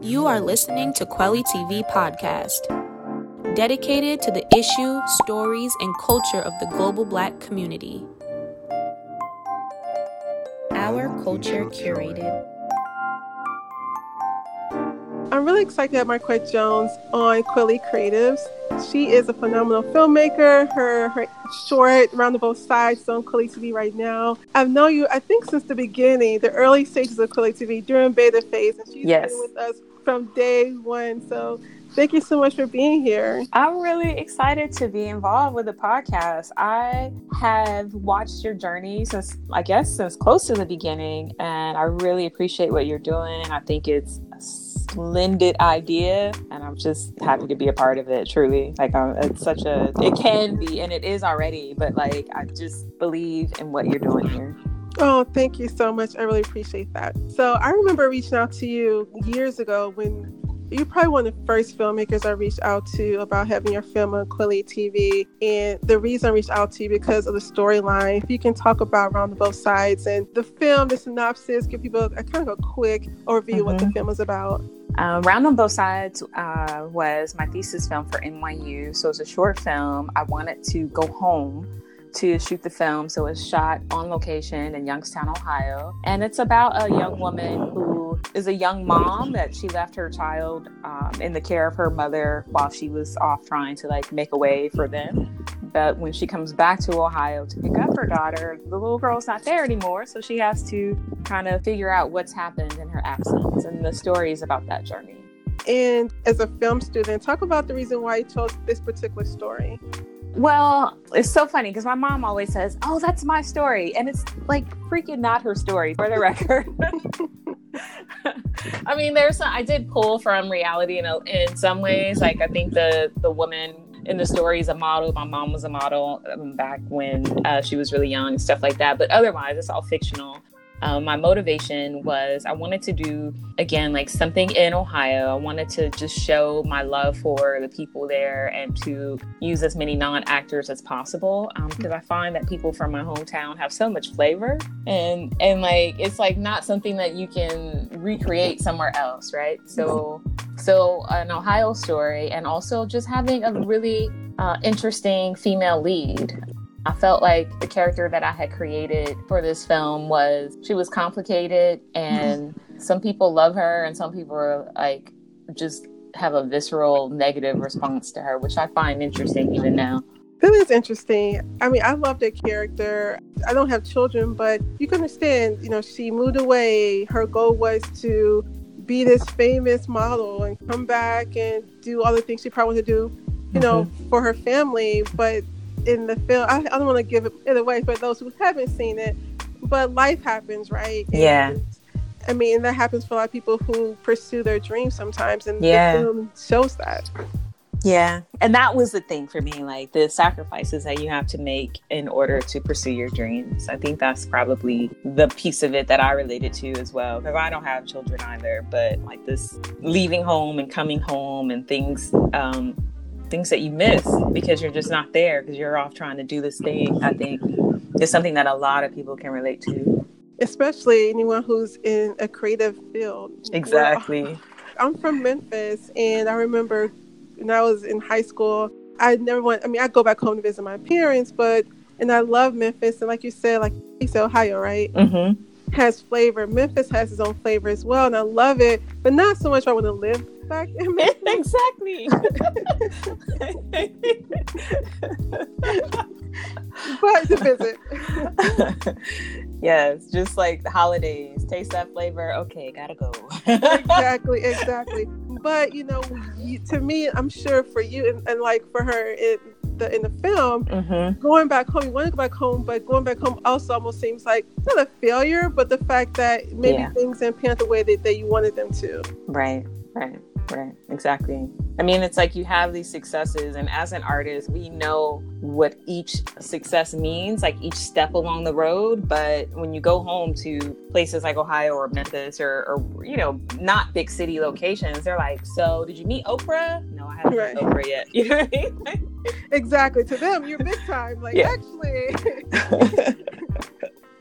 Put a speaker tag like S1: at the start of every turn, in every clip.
S1: You are listening to Kweli TV Podcast, dedicated to the issue, stories, and culture of the global black community. Our culture curated.
S2: I'm really excited to have Marquette Jones on Kweli Creatives. She is a phenomenal filmmaker. Her her short Round on Both Sides is on Kweli TV right now. I've known you, I think, since the beginning, the early stages of Kweli TV during beta phase, and she's
S3: Yes.
S2: been with us from day one. So thank you so much for being here.
S3: I'm really excited to be involved with the podcast. I have watched your journey since, I guess, since close to the beginning, and I really appreciate what you're doing. And I think it's splendid idea, and I'm just happy to be a part of it. Truly, like um, it's such a, it can be, and it is already. But like, I just believe in what you're doing here.
S2: Oh, thank you so much. I really appreciate that. So I remember reaching out to you years ago when you're probably one of the first filmmakers I reached out to about having your film on Kweli TV. And the reason I reached out to you because of the storyline. If you can talk about around the Both Sides and the film, the synopsis, give people a kind of a quick overview of what the film is about.
S3: Um, Round on Both Sides uh, was my thesis film for NYU. So it's a short film. I wanted to go home to shoot the film. So it's shot on location in Youngstown, Ohio. And it's about a young woman who is a young mom that she left her child um, in the care of her mother while she was off trying to like make a way for them. But when she comes back to Ohio to pick up her daughter, the little girl's not there anymore. So she has to kind of figure out what's happened in her absence. And the story is about that journey.
S2: And as a film student, talk about the reason why you chose this particular story.
S3: Well, it's so funny because my mom always says, "Oh, that's my story," and it's like freaking not her story for the record. I mean, there's some, I did pull from reality in a, in some ways. Like I think the the woman in the story is a model. My mom was a model um, back when uh, she was really young and stuff like that. But otherwise, it's all fictional. Um, my motivation was I wanted to do again like something in Ohio. I wanted to just show my love for the people there and to use as many non-actors as possible because I find that people from my hometown have so much flavor and and like it's like not something that you can recreate somewhere else, right? So so an Ohio story and also just having a really uh, interesting female lead. I felt like the character that I had created for this film was she was complicated and some people love her and some people are like just have a visceral negative response to her, which I find interesting even now.
S2: That is interesting. I mean, I love that character. I don't have children, but you can understand, you know, she moved away. Her goal was to be this famous model and come back and do all the things she probably wanted to do, you know, mm-hmm. for her family. But in the film, I, I don't want to give it, away for those who haven't seen it, but life happens, right?
S3: Yeah.
S2: I mean, that happens for a lot of people who pursue their dreams sometimes, and
S3: Yeah.
S2: the film shows that.
S3: Yeah. And that was the thing for me, like the sacrifices that you have to make in order to pursue your dreams. I think that's probably the piece of it that I related to as well. Because I don't have children either, but like this leaving home and coming home and things, um, things that you miss because you're just not there because you're off trying to do this thing, I think is something that a lot of people can relate to.
S2: Especially anyone who's in a creative field.
S3: Exactly.
S2: I'm from Memphis, and I remember when I was in high school, I never went. I mean, I go back home to visit my parents, but and I love Memphis, and like you said, like you said, Ohio, right,
S3: Mm-hmm.
S2: has flavor. Memphis has its own flavor as well, and I love it, but not so much. I want to live back
S3: exactly.
S2: but to visit.
S3: yes, just like the holidays, taste that flavor. Okay, gotta go.
S2: exactly, exactly. But you know, you, to me, I'm sure for you and, and like for her in the in the film,
S3: mm-hmm.
S2: going back home, you want to go back home, but going back home also almost seems like not a failure, but the fact that maybe
S3: Yeah.
S2: things didn't pan out the way that, that you wanted them to.
S3: Right, right, right. Exactly. I mean, it's like you have these successes, and as an artist, we know what each success means, like each step along the road. But when you go home to places like Ohio or Memphis or, or you know, not big city locations, they're like, "So, did you meet Oprah?" No, I haven't
S2: Right.
S3: met Oprah yet. You know what I mean?
S2: Exactly. To them, you're big time. Like
S3: Yeah.
S2: actually,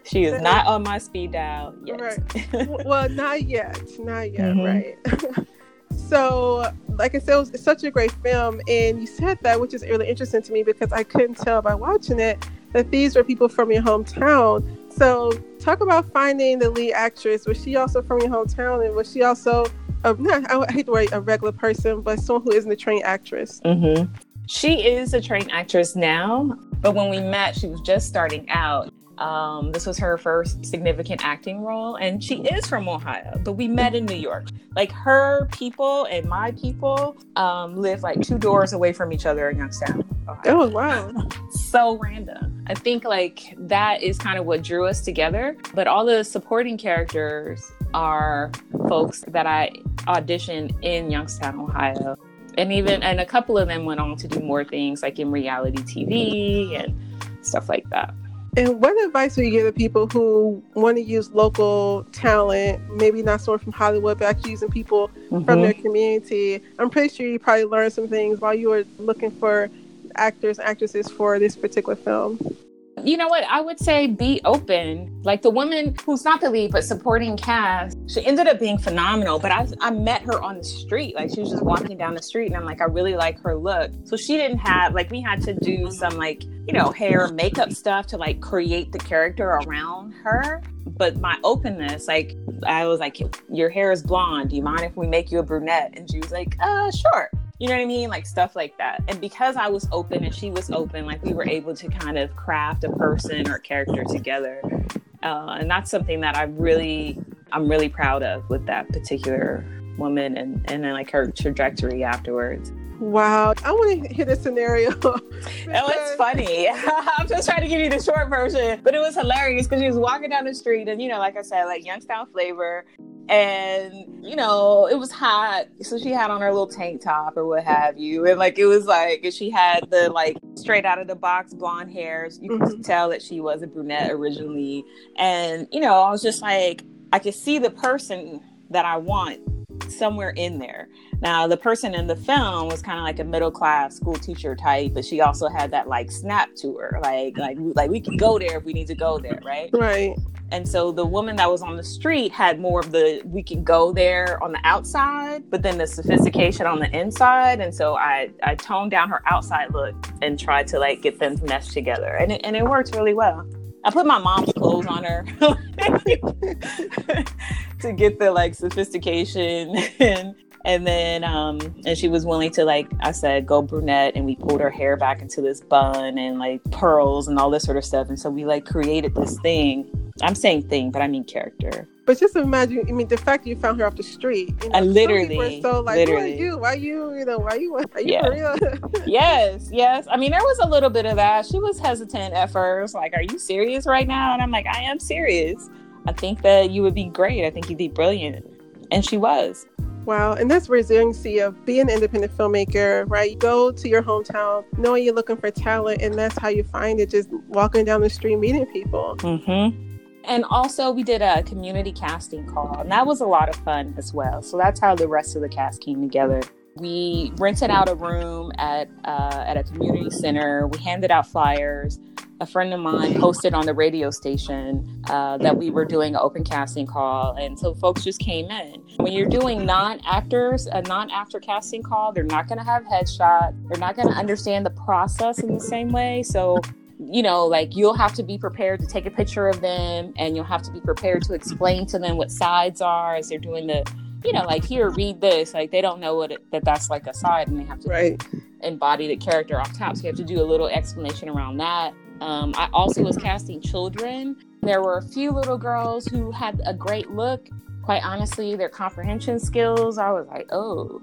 S3: she is not on my speed dial yet.
S2: Right. Well, not yet, not yet,
S3: Mhm.
S2: right? So, like I said, it was such a great film. And you said that, which is really interesting to me because I couldn't tell by watching it that these were people from your hometown. So, talk about finding the lead actress. Was she also from your hometown? And was she also, a, not, I hate the word a regular person, but someone who isn't a trained actress?
S3: Mm-hmm. She is a trained actress now, but when we met, she was just starting out. Um, this was her first significant acting role, and she is from Ohio, but we met in New York. Like her people and my people um, live like two doors away from each other in Youngstown. Ohio.
S2: Oh, wow.
S3: so random. I think like that is kind of what drew us together, but all the supporting characters are folks that I auditioned in Youngstown, Ohio. And even and a couple of them went on to do more things like in reality TV and stuff like that.
S2: And what advice would you give to people who want to use local talent, maybe not someone from Hollywood, but actually using people mm-hmm. from their community? I'm pretty sure you probably learned some things while you were looking for actors and actresses for this particular film.
S3: You know what? I would say be open. Like the woman who's not the lead, but supporting cast, she ended up being phenomenal. But I, I met her on the street. Like she was just walking down the street, and I'm like, I really like her look. So she didn't have, like, we had to do some, like, you know, hair, makeup stuff to, like, create the character around her. But my openness, like, I was like, your hair is blonde. Do you mind if we make you a brunette? And she was like, uh, sure you know what I mean? Like stuff like that. And because I was open and she was open, like we were able to kind of craft a person or character together. Uh, and that's something that I really, I'm really proud of with that particular woman and, and then like her trajectory afterwards.
S2: Wow. I want to hear this scenario.
S3: oh, it's funny. I'm just trying to give you the short version, but it was hilarious because she was walking down the street and, you know, like I said, like Youngstown flavor and you know it was hot. So she had on her little tank top or what have you. And like it was like she had the like straight out of the box blonde hairs. You mm-hmm. could tell that she was a brunette originally. And you know i was just like i could see the person that i want somewhere in there. Now the person in the film was kind of like a middle class school teacher type but she also had that like snap to her. Like like like we can go there if we need to go there right?
S2: Right
S3: and so the woman that was on the street had more of the we can go there on the outside, but then the sophistication on the inside. And so I, I toned down her outside look and tried to like get them to mesh together. And it, and it worked really well. I put my mom's clothes on her to get the like sophistication and and then um and she was willing to like i said go brunette and we pulled her hair back into this bun and like pearls and all this sort of stuff and so we like created this thing i'm saying thing but i mean character
S2: but just imagine i mean the fact that you found her off the street you
S3: know, I literally
S2: so like
S3: literally.
S2: who are you why you you know why you are you yeah. real
S3: yes yes i mean there was a little bit of that she was hesitant at first like are you serious right now and i'm like i am serious i think that you would be great i think you'd be brilliant and she was
S2: Wow, and that's resiliency of being an independent filmmaker, right? You go to your hometown knowing you're looking for talent, and that's how you find it just walking down the street, meeting people.
S3: Mm-hmm. And also, we did a community casting call, and that was a lot of fun as well. So that's how the rest of the cast came together. We rented out a room at uh, at a community center. We handed out flyers a friend of mine posted on the radio station uh, that we were doing an open casting call, and so folks just came in. When you're doing non-actors, a non-actor casting call, they're not going to have headshot. They're not going to understand the process in the same way. So you know, like you'll have to be prepared to take a picture of them and you'll have to be prepared to explain to them what sides are as they're doing the, you know, like here, read this. Like they don't know what it, that that's like a side and they have to
S2: right.
S3: embody the character off top. So you have to do a little explanation around that. Um, I also was casting children. There were a few little girls who had a great look. Quite honestly, their comprehension skills, I was like, oh.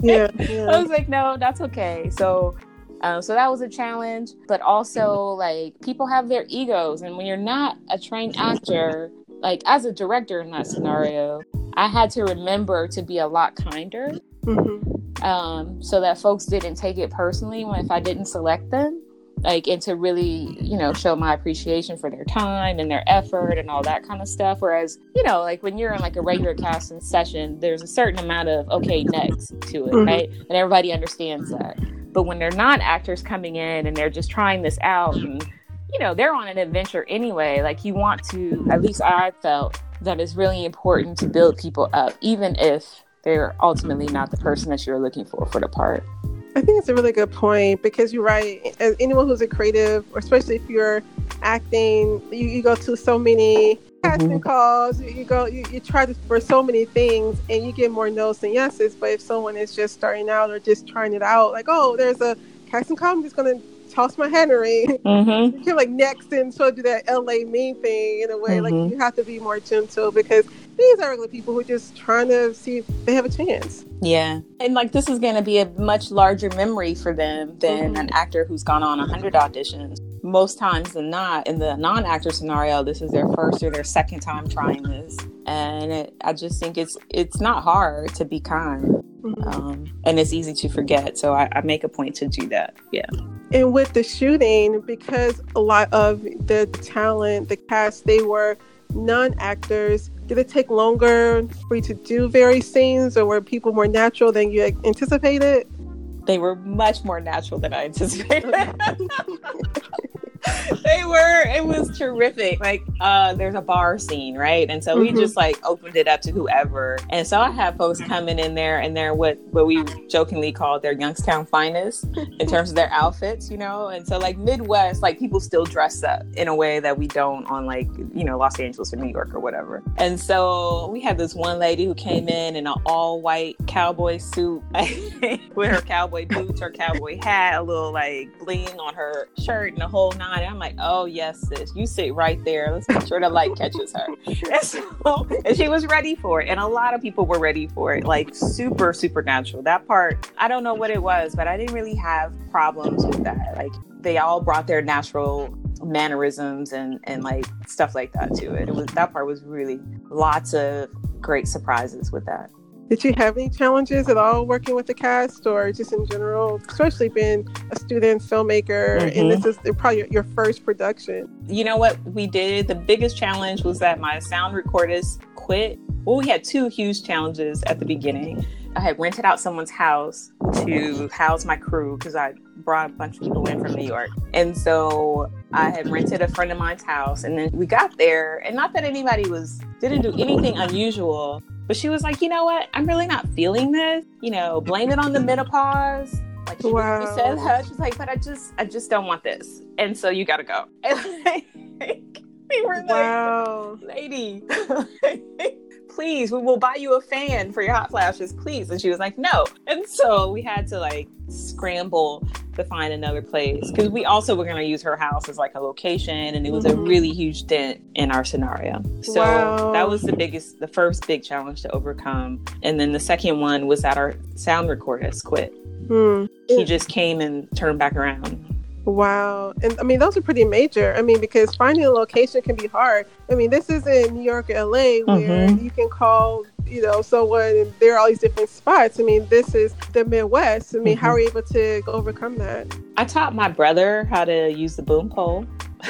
S2: yeah, yeah,
S3: I was like, no, that's okay. So, um, so that was a challenge. But also, like, people have their egos. And when you're not a trained actor, like, as a director in that scenario, I had to remember to be a lot kinder. Mm-hmm. Um, so that folks didn't take it personally when if I didn't select them like and to really you know show my appreciation for their time and their effort and all that kind of stuff whereas you know like when you're in like a regular casting session there's a certain amount of okay next to it mm-hmm. right and everybody understands that but when they're not actors coming in and they're just trying this out and you know they're on an adventure anyway like you want to at least i felt that it's really important to build people up even if they're ultimately not the person that you're looking for for the part.
S2: I think it's a really good point because you're right. As anyone who's a creative, or especially if you're acting, you, you go to so many casting mm-hmm. calls. You, you go, you, you try to, for so many things, and you get more no's than yeses. But if someone is just starting out or just trying it out, like, oh, there's a casting call, I'm just gonna toss my hat in ring. Mm-hmm. You can like next and so do that LA mean thing in a way. Mm-hmm. Like you have to be more gentle because these are regular people who are just trying to see if they have a chance.
S3: Yeah. And like this is going to be a much larger memory for them than mm-hmm. an actor who's gone on a 100 auditions. Most times than not, in the non actor scenario, this is their first or their second time trying this. And it, I just think it's it's not hard to be kind. Mm-hmm. Um, and it's easy to forget. So I, I make a point to do that. Yeah.
S2: And with the shooting, because a lot of the talent, the cast, they were non actors, did it take longer for you to do various scenes or were people more natural than you anticipated?
S3: They were much more natural than I anticipated. they were. It was terrific. Like uh there's a bar scene right? And so mm-hmm. we just like opened it up to whoever. And so i have folks coming in there and they're what what we jokingly call their youngstown finest in terms of their outfits you know? And so like midwest like people still dress up in a way that we don't on like you know los angeles or new york or whatever. And so we had this one lady who came in in an all white cowboy suit with her cowboy boots her cowboy hat a little like bling on her shirt and the whole nine and I'm like, oh yes, sis, you sit right there. Let's make sure the light catches her. And, so, and she was ready for it. And a lot of people were ready for it. Like super, supernatural. That part, I don't know what it was, but I didn't really have problems with that. Like they all brought their natural mannerisms and and like stuff like that to it. It was that part was really lots of great surprises with that.
S2: Did you have any challenges at all working with the cast or just in general, especially being a student filmmaker mm-hmm. and this is probably your first production?
S3: You know what we did? The biggest challenge was that my sound recordist quit. Well, we had two huge challenges at the beginning. I had rented out someone's house to house my crew because I brought a bunch of people in from New York. And so I had rented a friend of mine's house and then we got there and not that anybody was didn't do anything unusual, but she was like, you know what? I'm really not feeling this. You know, blame it on the menopause. Like she wow. said that. She's like, but I just I just don't want this. And so you gotta go. And like, we were like, wow. lady, please, we will buy you a fan for your hot flashes, please. And she was like, no. And so we had to like scramble to find another place because we also were going to use her house as like a location and it was mm-hmm. a really huge dent in our scenario so wow. that was the biggest the first big challenge to overcome and then the second one was that our sound recordist quit mm. he just came and turned back around
S2: Wow. And I mean, those are pretty major. I mean, because finding a location can be hard. I mean, this is in New York, or LA, where mm-hmm. you can call, you know, someone and there are all these different spots. I mean, this is the Midwest. I mean, mm-hmm. how are you able to overcome that?
S3: I taught my brother how to use the boom pole.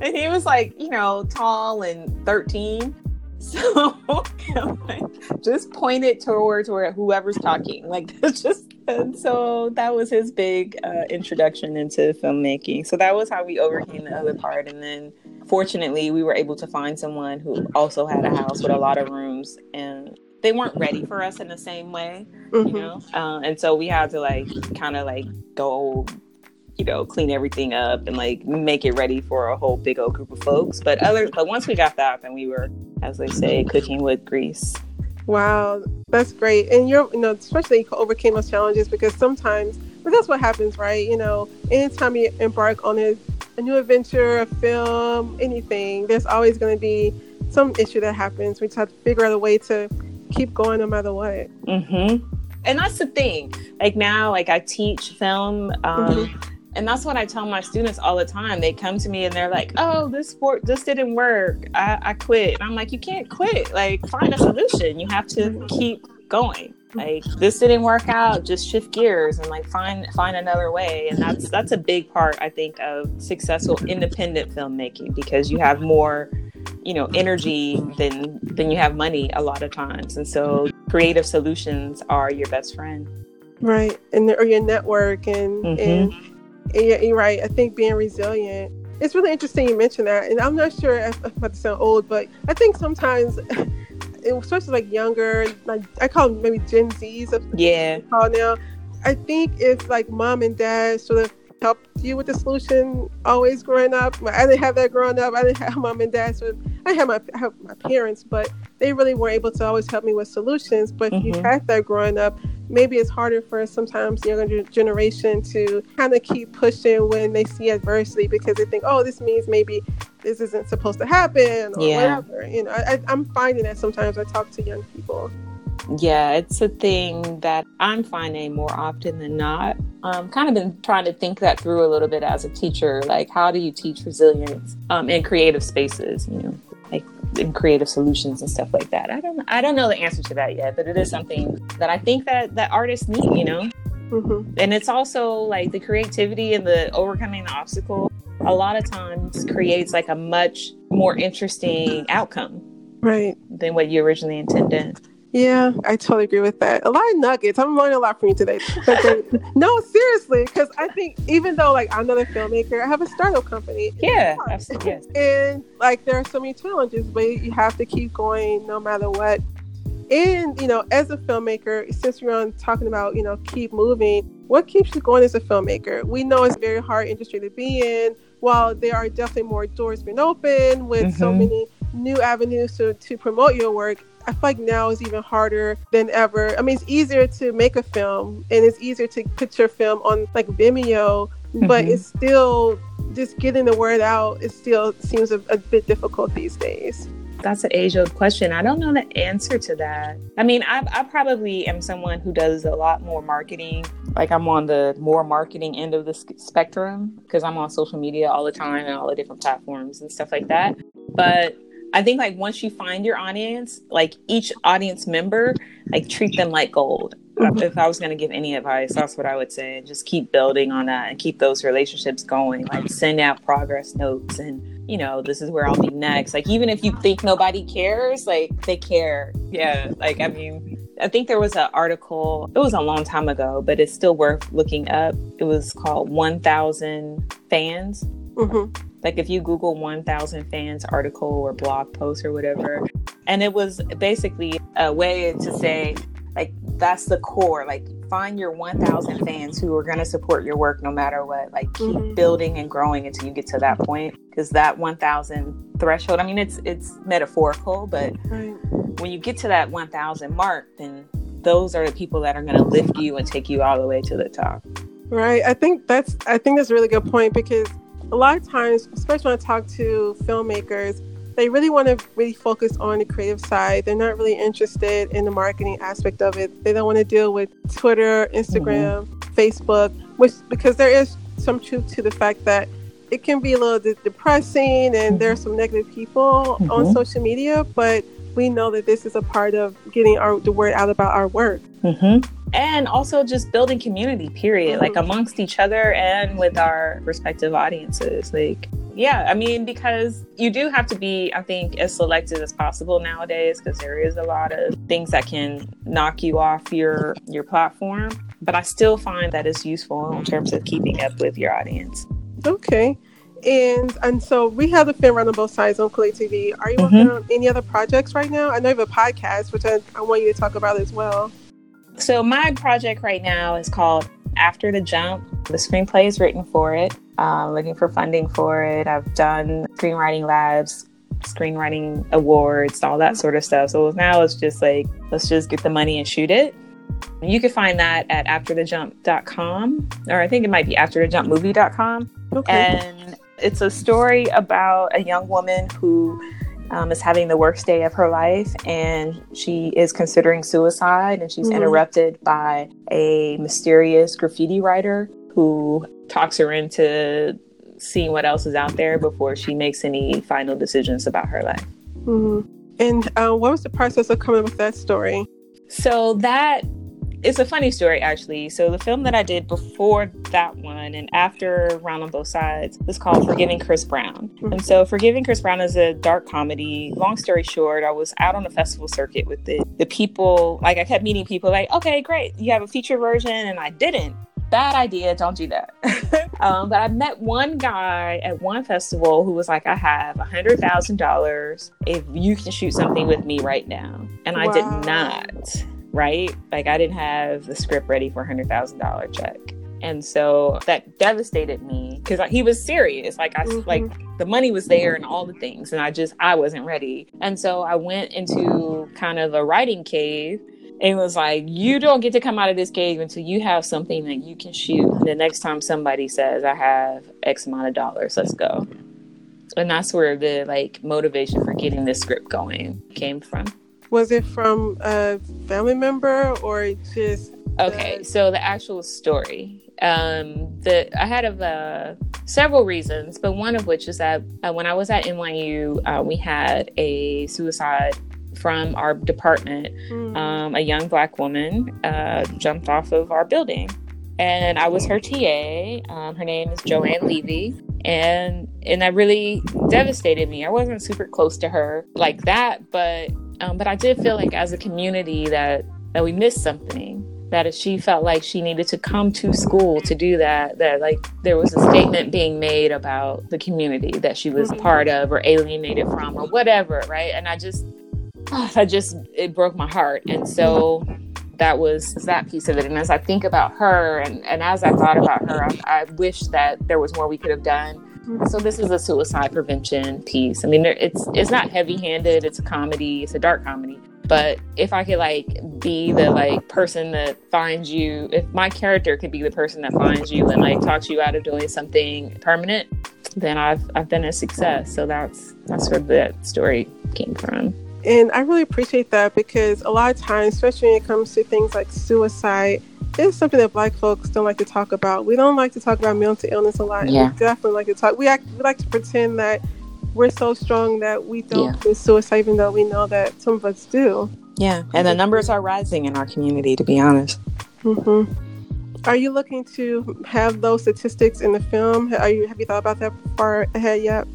S3: and he was like, you know, tall and 13. So just point it towards where whoever's talking. Like that's just and so that was his big uh, introduction into filmmaking. So that was how we overcame the other part. And then fortunately, we were able to find someone who also had a house with a lot of rooms and they weren't ready for us in the same way, mm-hmm. you know? Uh, and so we had to like kind of like go you know, clean everything up and like make it ready for a whole big old group of folks. But other, but once we got that, then we were, as they say, cooking with grease.
S2: Wow, that's great. And you're, you know, especially you overcame those challenges because sometimes, but that's what happens, right? You know, anytime you embark on a, a new adventure, a film, anything, there's always going to be some issue that happens. We just have to figure out a way to keep going no matter what.
S3: Mm-hmm. And that's the thing. Like now, like I teach film. Um, mm-hmm and that's what I tell my students all the time. They come to me and they're like, "Oh, this sport this didn't work. I, I quit." And I'm like, "You can't quit. Like, find a solution. You have to keep going. Like, this didn't work out. Just shift gears and like find find another way." And that's that's a big part, I think, of successful independent filmmaking because you have more, you know, energy than than you have money a lot of times. And so, creative solutions are your best friend.
S2: Right, and or your network and mm-hmm. and and you're right. I think being resilient. It's really interesting you mentioned that, and I'm not sure if I'm about to sound old, but I think sometimes especially like younger, like I call them maybe Gen Zs.
S3: Yeah.
S2: Call now. I think if like mom and dad sort of helped you with the solution always growing up. I didn't have that growing up. I didn't have mom and dad. So I had my I have my parents, but they really weren't able to always help me with solutions. But mm-hmm. if you had that growing up, maybe it's harder for sometimes younger generation to kind of keep pushing when they see adversity because they think, oh, this means maybe this isn't supposed to happen or yeah. whatever. You know, I, I'm finding that sometimes I talk to young people.
S3: Yeah, it's a thing that I'm finding more often than not. Um, kind of been trying to think that through a little bit as a teacher. Like, how do you teach resilience um, in creative spaces? You know, like in creative solutions and stuff like that. I don't, I don't know the answer to that yet, but it is something that I think that that artists need. You know, mm-hmm. and it's also like the creativity and the overcoming the obstacle. A lot of times creates like a much more interesting outcome,
S2: right,
S3: than what you originally intended.
S2: Yeah, I totally agree with that. A lot of nuggets. I'm learning a lot from you today. no, seriously, because I think even though like I'm not a filmmaker, I have a startup company.
S3: Yeah, absolutely. Yes.
S2: And like there are so many challenges, but you have to keep going no matter what. And you know, as a filmmaker, since we're on talking about you know keep moving, what keeps you going as a filmmaker? We know it's a very hard industry to be in. While there are definitely more doors being open with mm-hmm. so many new avenues to, to promote your work, I feel like now is even harder than ever. I mean, it's easier to make a film and it's easier to put your film on like Vimeo, mm-hmm. but it's still just getting the word out. It still seems a, a bit difficult these days.
S3: That's an age old question. I don't know the answer to that. I mean, I, I probably am someone who does a lot more marketing. Like, I'm on the more marketing end of the spectrum because I'm on social media all the time and all the different platforms and stuff like that. But I think like once you find your audience, like each audience member, like treat them like gold. Mm-hmm. If I was going to give any advice, that's what I would say. Just keep building on that and keep those relationships going. Like send out progress notes and, you know, this is where I'll be next. Like even if you think nobody cares, like they care. Yeah. Like, I mean, I think there was an article, it was a long time ago, but it's still worth looking up. It was called 1000 Fans. Mm-hmm like if you Google 1000 fans article or blog post or whatever, and it was basically a way to say, like, that's the core. Like, find your 1000 fans who are going to support your work no matter what. Like, keep mm-hmm. building and growing until you get to that point. Because that 1000 threshold, I mean, it's it's metaphorical, but right. when you get to that 1000 mark, then those are the people that are going to lift you and take you all the way to the top.
S2: Right. I think that's I think that's a really good point because a lot of times, especially when I talk to filmmakers, they really want to really focus on the creative side. They're not really interested in the marketing aspect of it. They don't want to deal with Twitter, Instagram, mm-hmm. Facebook, which because there is some truth to the fact that it can be a little de- depressing and mm-hmm. there are some negative people mm-hmm. on social media, but we know that this is a part of getting our the word out about our work.
S3: Mm-hmm and also just building community period like mm-hmm. amongst each other and with our respective audiences like yeah i mean because you do have to be i think as selective as possible nowadays because there is a lot of things that can knock you off your your platform but i still find that it's useful in terms of keeping up with your audience
S2: okay and and so we have the film Round on Both Sides on Kweli TV. Are you mm-hmm. working on any other projects right now? I know you have a podcast, which I, I want you to talk about as well.
S3: So my project right now is called After the Jump. The screenplay is written for it. Uh, looking for funding for it. I've done screenwriting labs, screenwriting awards, all that sort of stuff. So now it's just like let's just get the money and shoot it. You can find that at afterthejump.com, or I think it might be afterthejumpmovie.com. Okay. And it's a story about a young woman who um, is having the worst day of her life and she is considering suicide and she's mm-hmm. interrupted by a mysterious graffiti writer who talks her into seeing what else is out there before she makes any final decisions about her life.
S2: Mm-hmm. And uh, what was the process of coming up with that story?
S3: So that it's a funny story actually. So the film that I did before that one and after Round on Both Sides was called Forgiving Chris Brown. And so Forgiving Chris Brown is a dark comedy. Long story short, I was out on the festival circuit with the the people. Like I kept meeting people like, okay, great, you have a feature version, and I didn't. bad idea. Don't do that. um, but I met one guy at one festival who was like, I have a hundred thousand dollars if you can shoot something with me right now. And I did not, right? Like I didn't have the script ready for a hundred thousand dollar check. And so that devastated me because he was serious. Like I
S2: Mhm.
S3: like the money was there and all the things, and I just I wasn't ready. And so I went into kind of a writing cave and was like, "You don't get to come out of this cave until you have something that you can shoot." And the next time somebody says, "I have X amount of dollars, let's go." And that's where the like motivation for getting this script going came from.
S2: Was it from a family member or just
S3: Okay, so the actual story. Um, the I had of uh, several reasons, but one of which is that uh, when I was at NYU, uh, we had a suicide from our department.
S2: Mm,
S3: Um, a young black woman uh, jumped off of our building, and I was her TA. Um, her name is Joanne Levy, and and that really devastated me. I wasn't super close to her like that, but um, but I did feel like as a community that that we missed something. That if she felt like she needed to come to school to do that, that like there was a statement being made about the community that she was a
S2: Mhm.
S3: part of or alienated from or whatever, right? And I just I just it broke my heart and so that was that piece of it and as i think about her and, and as i thought about her I, I wish that there was more we could have done Mm-hmm. so this is a suicide prevention piece. I mean there, it's it's not heavy handed it's a comedy. It's a dark comedy. But if i could like be the like person that finds you if my character could be the person that finds you and like talks you out of doing something permanent then i've i've been a success. So that's that's where that story came from.
S2: And I really appreciate that because a lot of times, especially when it comes to things like suicide, it's something that Black folks don't like to talk about. We don't like to talk about mental illness a lot.
S3: Yeah.
S2: We definitely like to talk. We, act, we like to pretend that we're so strong that we don't
S3: Yeah.
S2: commit suicide, even though we know that some of us do.
S3: Yeah, and the numbers are rising in our community, to be honest.
S2: hmm Are you looking to have those statistics in the film? Are you have you thought about that far ahead yet?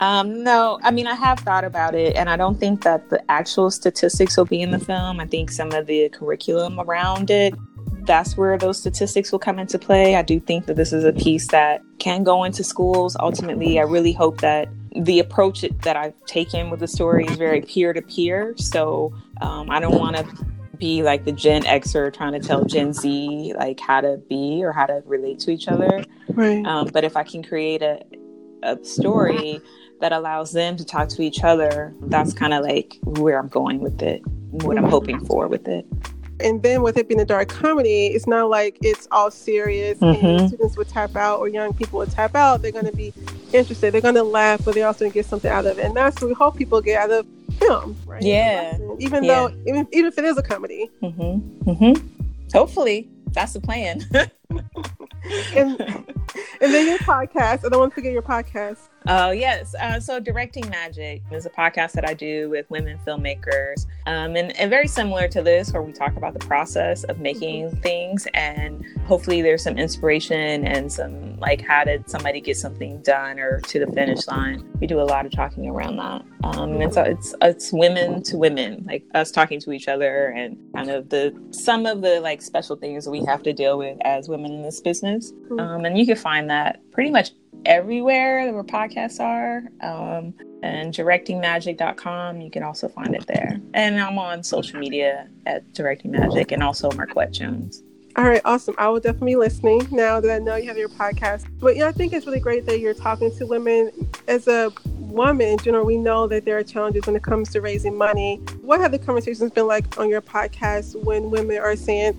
S3: Um, no, I mean, I have thought about it, and I don't think that the actual statistics will be in the film. I think some of the curriculum around it, that's where those statistics will come into play. I do think that this is a piece that can go into schools. Ultimately, I really hope that the approach that I've taken with the story is very peer to peer. So um, I don't want to be like the Gen Xer trying to tell Gen Z like how to be or how to relate to each other.
S2: Right.
S3: Um, but if I can create a, a story that allows them to talk to each other, that's kind of like where I'm going with it, what I'm hoping for with it.
S2: And then with it being a dark comedy, it's not like it's all serious and
S3: Mhm.
S2: students would tap out or young people would tap out. They're going to be interested. They're going to laugh, but they're also going to get something out of it. And that's what we hope people get out of film, right?
S3: Yeah.
S2: Even
S3: Yeah.
S2: though, even, even if it is a comedy.
S3: Mm-hmm. Mm-hmm. Hopefully, that's the plan.
S2: And, and then your podcast, I don't want to forget your podcast.
S3: Oh, yes. Uh, so, Directing Magic is a podcast that I do with women filmmakers. Um, and, and very similar to this, where we talk about the process of making things. And hopefully, there's some inspiration and some like, how did somebody get something done or to the finish line? We do a lot of talking around that. Um, and so, it's, it's women to women, like us talking to each other and kind of the some of the like special things that we have to deal with as women in this business. Um, and you can find that pretty much everywhere where podcasts are. Um, and directingmagic.com, you can also find it there. And I'm on social media at Directing Magic and also Marquette Jones.
S2: All right, awesome. I will definitely be listening now that I know you have your podcast. But yeah, I think it's really great that you're talking to women. As a woman in general, we know that there are challenges when it comes to raising money. What have the conversations been like on your podcast when women are saying,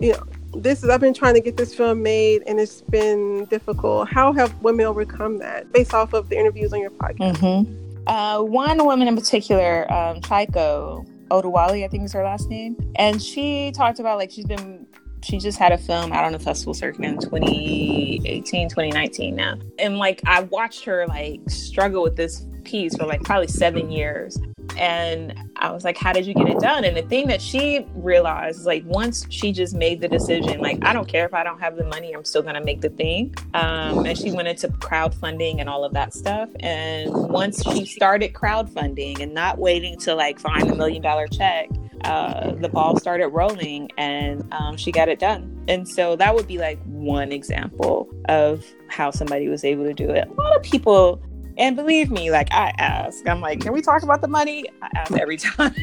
S2: you know, this is I've been trying to get this film made and it's been difficult. How have women overcome that based off of the interviews on your podcast?
S3: Mm-hmm. Uh, one woman in particular, um, Chaiko Odawali, I think is her last name, and she talked about like she's been she just had a film out on the festival circuit in 2018 2019 now and like i watched her like struggle with this piece for like probably seven years and i was like how did you get it done and the thing that she realized is like once she just made the decision like i don't care if i don't have the money i'm still gonna make the thing um, and she went into crowdfunding and all of that stuff and once she started crowdfunding and not waiting to like find the million dollar check uh, the ball started rolling and um, she got it done. And so that would be like one example of how somebody was able to do it. A lot of people and believe me, like I ask, I'm like, can we talk about the money? I ask every time.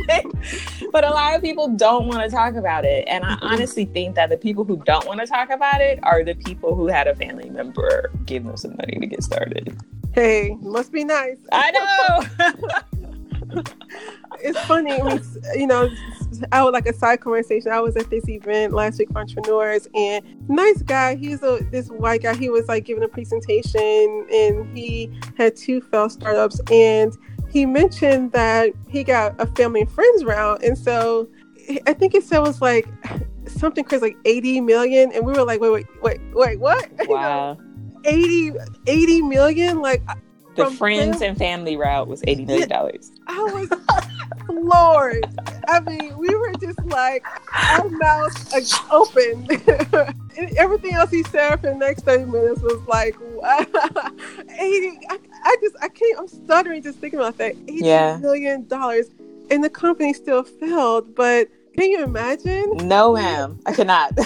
S3: but a lot of people don't want to talk about it. And I mm-hmm. honestly think that the people who don't want to talk about it are the people who had a family member give them some money to get started.
S2: Hey, must be nice.
S3: I know.
S2: it's funny, you know, I was like a side conversation. I was at this event last week for entrepreneurs, and nice guy. He's a this white guy. He was like giving a presentation, and he had two failed startups, and he mentioned that he got a family and friends round, and so I think it said it was like something crazy, like 80 million, and we were like, wait, wait, wait, wait, what?
S3: Wow.
S2: 80, 80 million, like
S3: the friends and family route was 80 million dollars.
S2: I was Lord. I mean, we were just like our mouths open. Everything else he said for the next 30 minutes was like, wow. 80. I, I, just, I can't, I'm stuttering just thinking about that. 80 yeah. million dollars. And the company still failed. But can you imagine?
S3: No, ma'am. I cannot.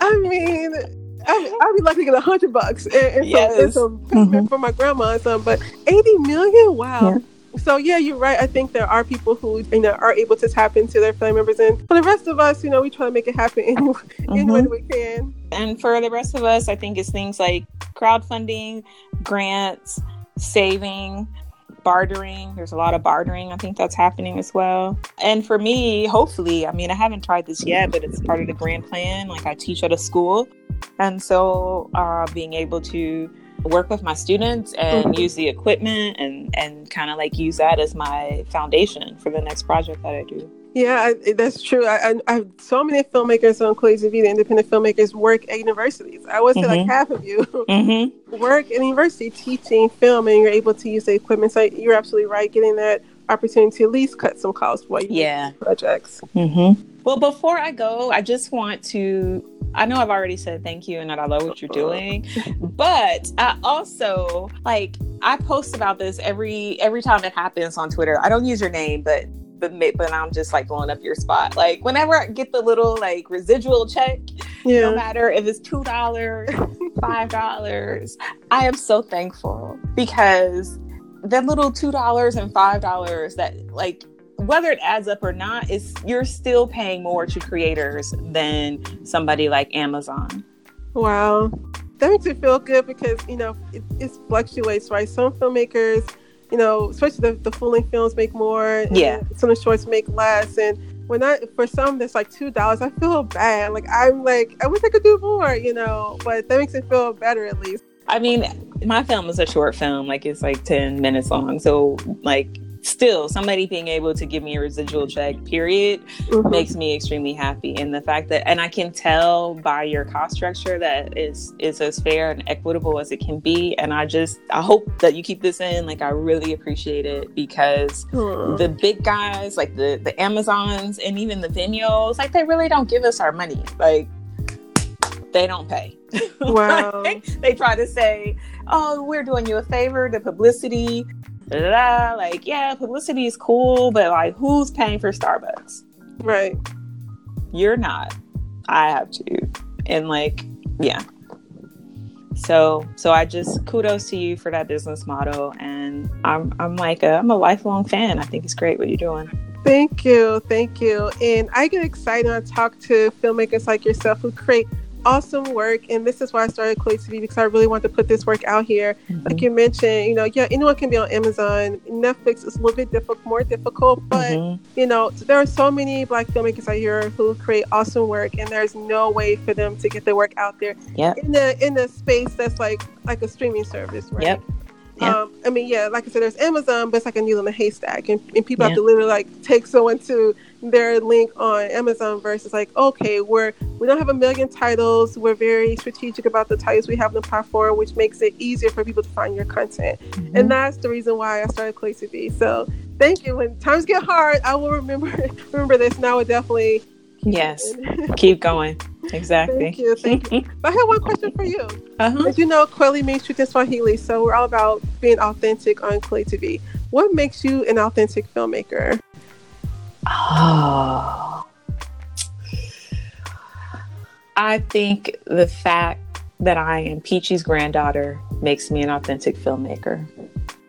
S2: I mean, I, I'd be lucky to get a hundred bucks and, and yes. some, and some mm-hmm. for my grandma and some, but eighty million, wow. Yeah. So yeah, you're right. I think there are people who you know are able to tap into their family members, and for the rest of us, you know, we try to make it happen any, mm-hmm. any way we can.
S3: And for the rest of us, I think it's things like crowdfunding, grants, saving, bartering. There's a lot of bartering. I think that's happening as well. And for me, hopefully, I mean, I haven't tried this yet, but it's part of the grand plan. Like I teach at a school. And so uh, being able to work with my students and mm-hmm. use the equipment and, and kind of like use that as my foundation for the next project that I do.
S2: Yeah, I, that's true. I, I, I, have so many filmmakers on Kweli TV, the independent filmmakers work at universities. I would say mm-hmm. like half of you mm-hmm. work at university teaching film, and you're able to use the equipment. So you're absolutely right, getting that opportunity to at least cut some costs for you
S3: yeah
S2: projects.
S3: Mm-hmm. Well, before I go, I just want to. I know I've already said thank you and that I love what you're doing, but I also like I post about this every every time it happens on Twitter. I don't use your name, but but but I'm just like blowing up your spot. Like whenever I get the little like residual check, yeah. no matter if it's two dollars, five dollars, I am so thankful because that little two dollars and five dollars that like whether it adds up or not is you're still paying more to creators than somebody like Amazon.
S2: Wow. That makes me feel good because, you know, it, it fluctuates, right? Some filmmakers you know, especially the, the full length films make more.
S3: yeah.
S2: Some of the shorts make less. And when I, for some, that's like $2, I feel bad. Like, I'm like, I wish I could do more, you know, but that makes it feel better at least.
S3: I mean, my film is a short film, like it's like 10 minutes long. So, like, still somebody being able to give me a residual check period mm-hmm. makes me extremely happy. And the fact that and i can tell by your cost structure that is is as fair and equitable as it can be. And i just i hope that you keep this in. Like i really appreciate it because mm. the big guys like the the amazons and even the Vimeos like they really don't give us our money. Like they don't pay.
S2: Wow.
S3: they try to say oh we're doing you a favor the publicity da, like yeah publicity is cool but like who's paying for starbucks?
S2: Right.
S3: You're not. I have to. And like yeah. So so i just kudos to you for that business model and i'm i'm like a, i'm a lifelong fan. I think it's great what you're doing.
S2: Thank you. Thank you. And i get excited when i talk to filmmakers like yourself who create awesome work and this is why i started Kweli tv because i really want to put this work out here mm-hmm. like you mentioned you know yeah anyone can be on amazon netflix is a little bit difficult more difficult but mm-hmm. you know there are so many black filmmakers out here who create awesome work and there's no way for them to get their work out there
S3: yep.
S2: in the in a space that's like like a streaming service right
S3: yep.
S2: Yeah. Um, I mean, yeah, like I said, there's Amazon, but it's like a needle in a haystack, and, and people yeah. have to literally like take someone to their link on Amazon versus like, okay, we're we don't have a million titles. We're very strategic about the titles we have on the platform, which makes it easier for people to find your content. Mm-hmm. And that's the reason why I started Kweli TV. So thank you. When times get hard, I will remember remember this. Now I definitely
S3: Yes. Keep going. Exactly.
S2: Thank you. Thank you. but I have one question for you. Uh-huh. As you know, Kweli means truth in Swahili, so we're all about being authentic on Kweli TV. what makes you an authentic filmmaker?
S3: Oh. I think the fact that I am Peachy's granddaughter makes me an authentic filmmaker.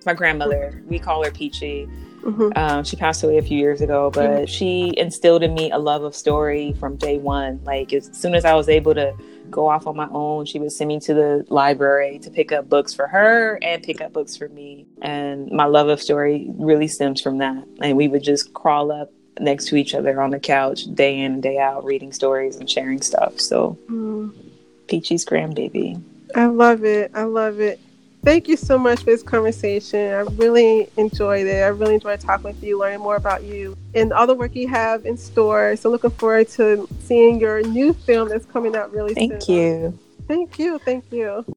S3: My grandmother, we call her Peachy. Mm-hmm. Um, she passed away a few years ago, but mm-hmm. she instilled in me a love of story from day one. Like as soon as I was able to go off on my own, she would send me to the library to pick up books for her and pick up books for me. And my love of story really stems from that. And we would just crawl up next to each other on the couch day in and day out, reading stories and sharing stuff. So, mm. Peachy's grandbaby.
S2: I love it. I love it. Thank you so much for this conversation. I really enjoyed it. I really enjoyed talking with you, learning more about you and all the work you have in store. So looking forward to seeing your new film that's coming out really
S3: Thank
S2: soon.
S3: Thank you.
S2: Thank you. Thank you.